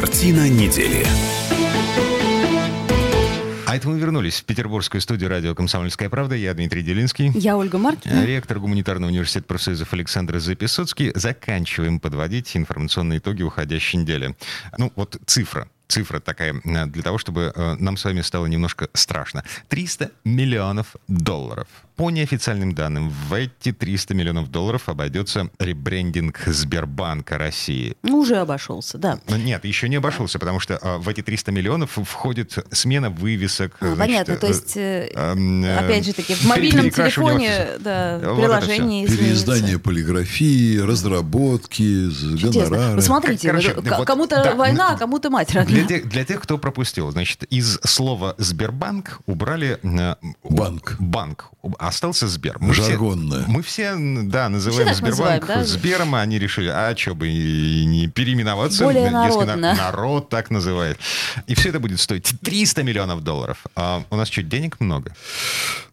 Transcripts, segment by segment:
Картина недели. А это мы вернулись в петербургскую студию радио «Комсомольская правда». Я Дмитрий Делинский. Я Ольга Маркина. Ректор гуманитарного университета профсоюзов Александр Записоцкий. Заканчиваем подводить информационные итоги уходящей недели. Ну, вот цифра цифра такая э, для того, чтобы э, нам с вами стало немножко страшно. 300 миллионов долларов. По неофициальным данным, в эти 300 миллионов долларов обойдется ребрендинг Сбербанка России. Ну, уже обошелся, да. Но нет, еще не обошелся, потому что э, в эти 300 миллионов входит смена вывесок. А, значит, понятно, то есть, э, э, опять же таки, в мобильном телефоне да, Вот приложение Переиздание полиграфии, разработки, Чудесно. гонорары. Вы смотрите, Короче, вот да, к- вот, кому-то да, война, ну, а кому-то мать Для тех, для тех, кто пропустил, значит, из слова Сбербанк убрали э, Банк. Банк. Остался Сбер. Мы все- Жаргонное. мы все, да, называем Сбербанк называем, да? Сбером, а они решили, а что бы и не переименоваться, Более если на- народно. народ так называет. И все это будет стоить 300 миллионов долларов. А у нас что, денег много?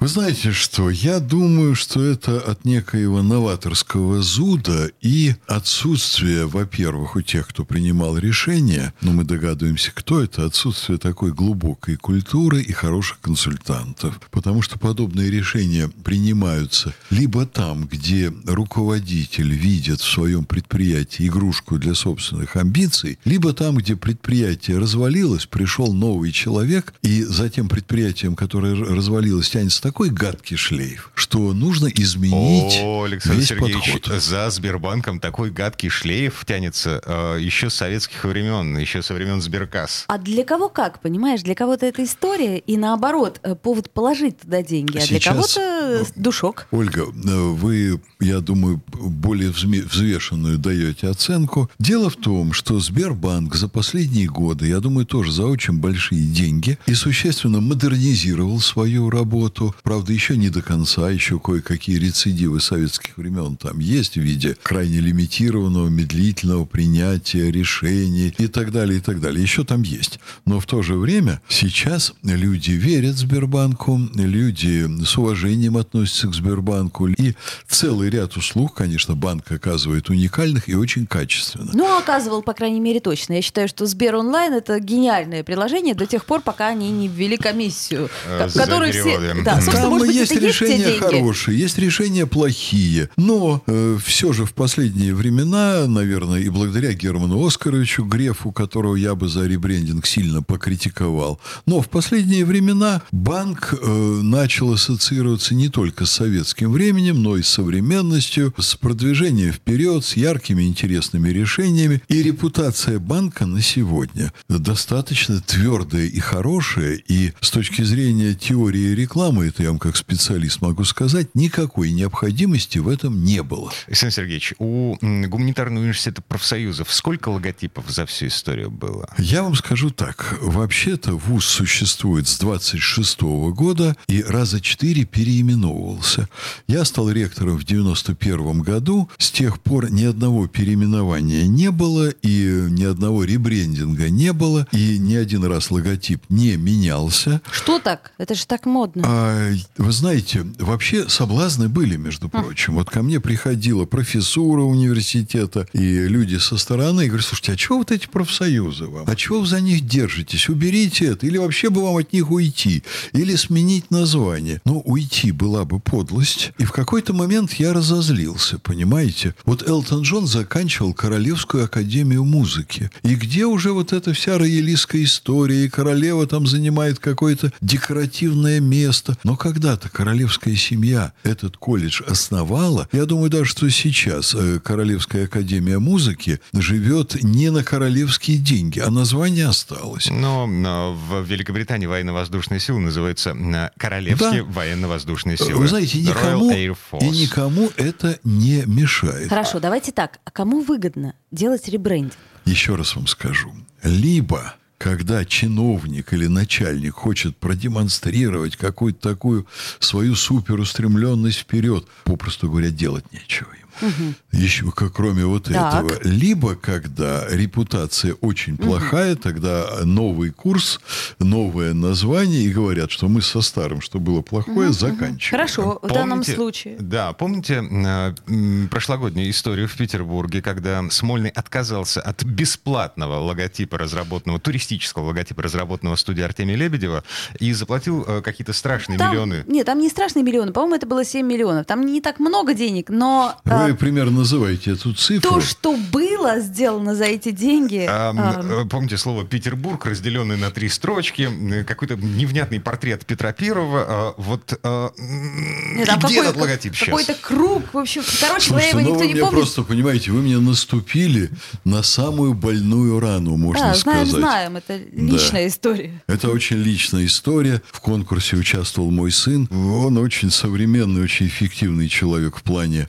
Вы знаете что? Я думаю, что это от некоего новаторского зуда и отсутствия, во-первых, у тех, кто принимал решения, но мы догадываемся, кто это, отсутствие такой глубокой культуры и хороших консультантов. Потому что подобные решения принимаются либо там, где руководитель видит в своем предприятии игрушку для собственных амбиций, либо там, где предприятие развалилось, пришел новый человек, и за тем предприятием, которое развалилось, тянется такой гадкий шлейф, что нужно изменить О, Александр весь Сергеевич, подход. за Сбербанком такой гадкий шлейф тянется э, еще с советских времен, еще со времен Сберкасс. А для кого как, понимаешь? Для кого-то это история, и наоборот, э, повод положить туда деньги, а для Сейчас, кого-то э, душок. Ольга, э, вы, я думаю, более взвешенную даете оценку. Дело в том, что Сбербанк за последние годы, я думаю, тоже за очень большие деньги и существенно модернизировал свою работу. Правда, еще не до конца, еще кое-какие рецидивы советских времен там есть в виде крайне лимитированного, медлительного принятия решений и так далее, и так далее. Еще там есть. Но в то же время сейчас люди верят Сбербанку, люди с уважением относятся к Сбербанку. И целый ряд услуг, конечно, банк оказывает уникальных и очень качественно. Ну, оказывал, по крайней мере, точно. Я считаю, что Сбер онлайн это гениальное приложение до тех пор, пока они не ввели комиссию, Э, которую все. Да, собственно, Там может быть, есть есть решения деньги. хорошие, есть решения плохие. Но все же в последние времена, наверное, и благодаря Герману Оскаровичу Грефу, которого я бы за ребрендинг сильно покритиковал, но в последние времена банк э, начал ассоциироваться не только с советским временем, но и с современностью, с продвижением вперед, с яркими интересными решениями. И репутация банка на сегодня достаточно твердая и хорошая. И с точки зрения теории рекламы, это я вам как специалист могу сказать, никакой необходимости в этом не было. Александр Сергеевич, у гуманитарного университета профсоюзов сколько логотипов за всю историю было? Я вам скажу так. Вообще-то ВУЗ существует с 26 года и раза четыре переименовывался. Я стал ректором в 91 году. С тех пор ни одного переименования не было, и ни одного ребрендинга не было, и ни один раз логотип не менялся. Что так? Это же так модно. А, вы знаете, вообще соблазны были, между прочим. Вот ко мне приходила профессура университета и люди со стороны и говорят, слушайте, а чего вот эти профсоюзы вам? А чего вы за них держитесь? Уберите это. Или вообще бы вам от них уйти. Или сменить название. Ну, уйти была бы подлость. И в какой-то момент я разозлился, понимаете? Вот Элтон Джон заканчивал Королевскую академию музыки. И где уже вот эта вся роялистская история, и королева там занимает какое-то декоративное место. Но когда-то королевская семья этот колледж основала, я думаю даже, что сейчас э, Королевская академия музыки живет не на королевские деньги, а название осталось. Но, но в Великобритании военно-воздушные силы называются э, Королевские Да. военно-воздушные силы. Вы знаете, никому, Royal Air Force. и никому это не мешает. Хорошо, давайте так. А кому выгодно делать ребрендинг? Еще раз вам скажу. Либо когда чиновник или начальник хочет продемонстрировать какую-то такую свою суперустремленность вперед, попросту говоря, делать нечего ему. Еще как кроме вот Так. этого. Либо когда репутация очень плохая, тогда новый курс, новое название, и говорят, что мы со старым, что было плохое, заканчиваем. Хорошо, в данном Помните- случае. Да, помните э, прошлогоднюю историю в Петербурге, когда Смольный отказался от бесплатного логотипа разработанного, туристического логотипа разработанного студии Артемия Лебедева и заплатил э, какие-то страшные Там- миллионы. Нет, там не страшные миллионы. По-моему, это было 7 миллионов. Там не так много денег, но а, Вы примерно называете эту цифру. то, что было сделано за эти деньги... А, а, э, помните слово Петербург, разделенный на три строчки, м, какой-то невнятный портрет Петра Первого. а, Вот а, нет, там где какой- этот логотип сейчас? Какой-то круг, в общем, короче Слушайте, его ну никто вы не мне помнит. просто, понимаете, вы мне наступили на самую больную рану, можно да, знаем, сказать. знаем, это личная история. Это очень личная история. В конкурсе участвовал мой сын. Он очень современный, очень эффективный человек в плане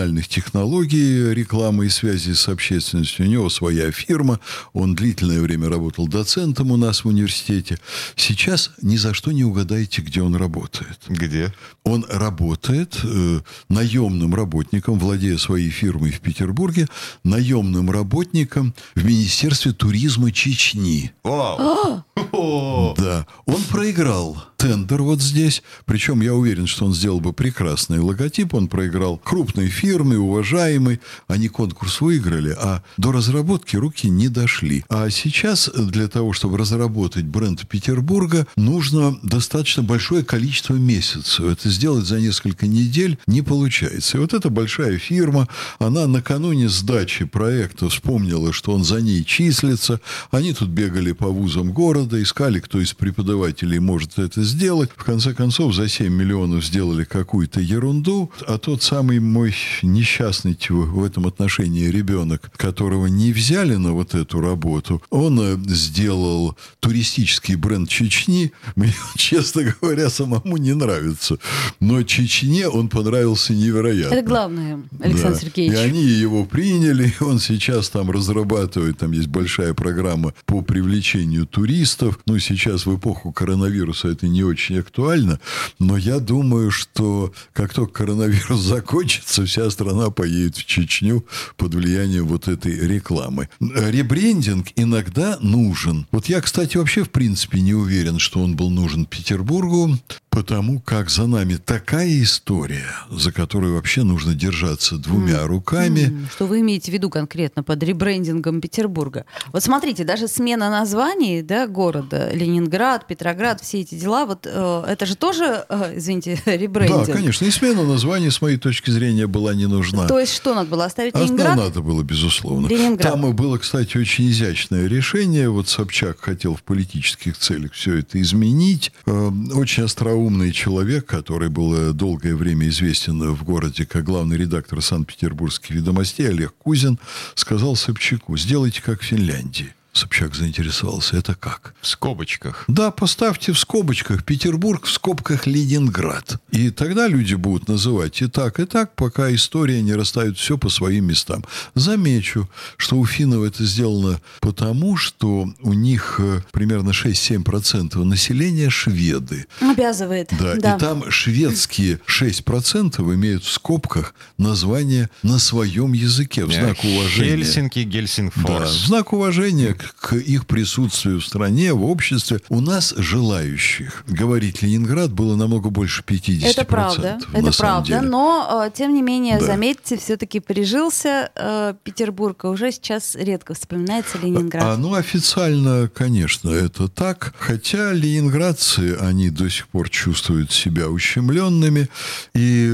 профессиональных технологий, рекламы и связи с общественностью. У него своя фирма. Он длительное время работал доцентом у нас в университете. Сейчас ни за что не угадаете, где он работает. Где? Он работает э, наемным работником, владея своей фирмой в Петербурге, наемным работником в Министерстве туризма Чечни. Вау! О, Да, он проиграл тендер вот здесь. Причем я уверен, что он сделал бы прекрасный логотип. Он проиграл крупной фирме, уважаемой. Они конкурс выиграли, а до разработки руки не дошли. А сейчас для того, чтобы разработать бренд Петербурга, нужно достаточно большое количество месяцев. Это сделать за несколько недель не получается. И вот эта большая фирма, она накануне сдачи проекта вспомнила, что он за ней числится. Они тут бегали по вузам города, искали, кто из преподавателей может это сделать. В конце концов, за 7 миллионов сделали какую-то ерунду. А тот самый мой несчастный в этом отношении ребенок, которого не взяли на вот эту работу, он э, сделал туристический бренд Чечни. Мне, честно говоря, самому не нравится. Но Чечне он понравился невероятно. Это главное, Александр Да. Сергеевич. И они его приняли, он сейчас там разрабатывает, там есть большая программа по привлечению туристов. Ну, сейчас в эпоху коронавируса это не очень актуально, но я думаю, что как только коронавирус закончится, вся страна поедет в Чечню под влиянием вот этой рекламы. Ребрендинг иногда нужен. Вот я, кстати, вообще в принципе не уверен, что он был нужен Петербургу, потому как за нами такая история, за которую вообще нужно держаться двумя руками. М, Что вы имеете в виду конкретно под ребрендингом Петербурга? Вот смотрите, даже смена названий да, города, Ленинград, Петроград, все эти дела, вот э, это же тоже, э, извините, ребрендинг. Да, конечно. И смена названия, с моей точки зрения, была не нужна. То есть что надо было оставить А Ленинград? надо было, безусловно. Ленинград. Там и было, кстати, очень изящное решение. Вот Собчак хотел в политических целях все это изменить. Э, Очень остроумный человек, который был э, долгое время известен в городе как главный редактор Санкт-Петербургских ведомостей, Олег Кузин, сказал Собчаку, сделайте как в Финляндии. Собчак заинтересовался. Это как? в скобочках. Да, поставьте в скобочках Петербург, в скобках Ленинград. И тогда люди будут называть и так, и так, пока история не расставит все по своим местам. Замечу, что у финнов это сделано потому, что у них э, примерно 6-7% населения шведы. Обязывает. Да, да. и там шведские 6% имеют в скобках название на своем языке в знак уважения. Хельсинки, Да, Гельсингфорс. в знак уважения к, их присутствию в стране, в обществе. У нас желающих говорить Ленинград было намного больше 50%. Это правда, на это правда, деле. но э, тем не менее, Да. заметьте, все-таки прижился э, Петербург, и уже сейчас редко вспоминается Ленинград. А, ну, официально, конечно, это так. Хотя ленинградцы, они до сих пор чувствуют себя ущемленными. И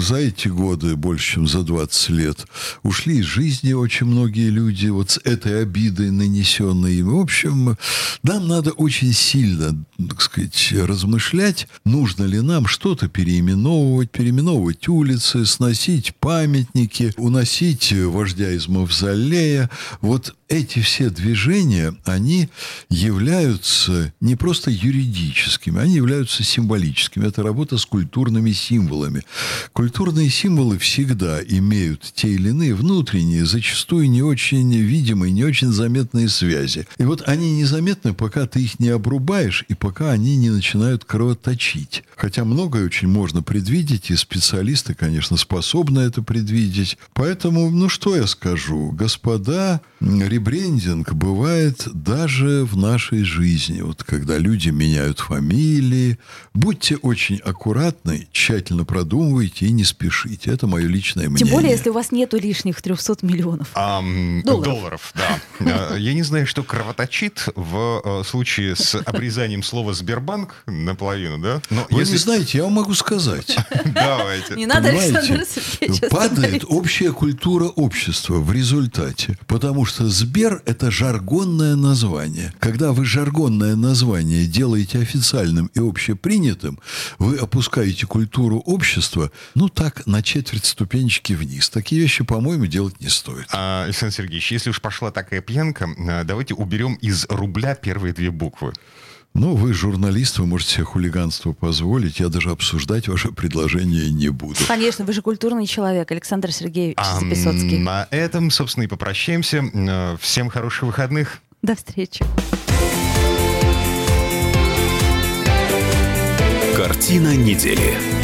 за эти годы, больше чем за 20 лет, ушли из жизни очень многие люди вот с этой обидой, нанесенной им. В общем, нам надо очень сильно, так сказать, размышлять, нужно ли нам что-то переименовывать, переименовывать улицы, сносить памятники, уносить вождя из мавзолея. Вот эти все движения, они являются не просто юридическими, они являются символическими. Это работа с культурными символами. Культурные символы всегда имеют те или иные внутренние, зачастую не очень видимые, не очень заметные связи. И вот они незаметны, пока ты их не обрубаешь, и пока они не начинают кровоточить. Хотя многое очень можно предвидеть, и специалисты, конечно, способны это предвидеть. Поэтому, ну что я скажу, господа, ребрендинг бывает даже в нашей жизни. Вот когда люди меняют фамилии, будьте очень аккуратны, тщательно продумывайте и не спешите. Это мое личное мнение. Тем более, если у вас нету лишних 300 миллионов. А, долларов. долларов, да. А, я не знаю, что кровоточит в э, случае с обрезанием слова «Сбербанк» наполовину, да? Но Вы если... не знаете, я вам могу сказать. Давайте. Не надо, Александр Сергеевич, Падает общая культура общества в результате. Потому что Сбер – это жаргонное название. Когда вы жаргонное название делаете официальным и общепринятым, вы опускаете культуру общества, ну так, на четверть ступенечки вниз. Такие вещи, по-моему, делать не стоит. А, Александр Сергеевич, если уж пошла такая пьянка, э, давайте уберем из рубля первые две буквы. Ну, вы журналист, вы можете себе хулиганство позволить. Я даже обсуждать ваше предложение не буду. Конечно, вы же культурный человек, Александр Сергеевич а, Записоцкий. На этом, собственно, и попрощаемся. Э, всем хороших выходных. До встречи. Картина недели.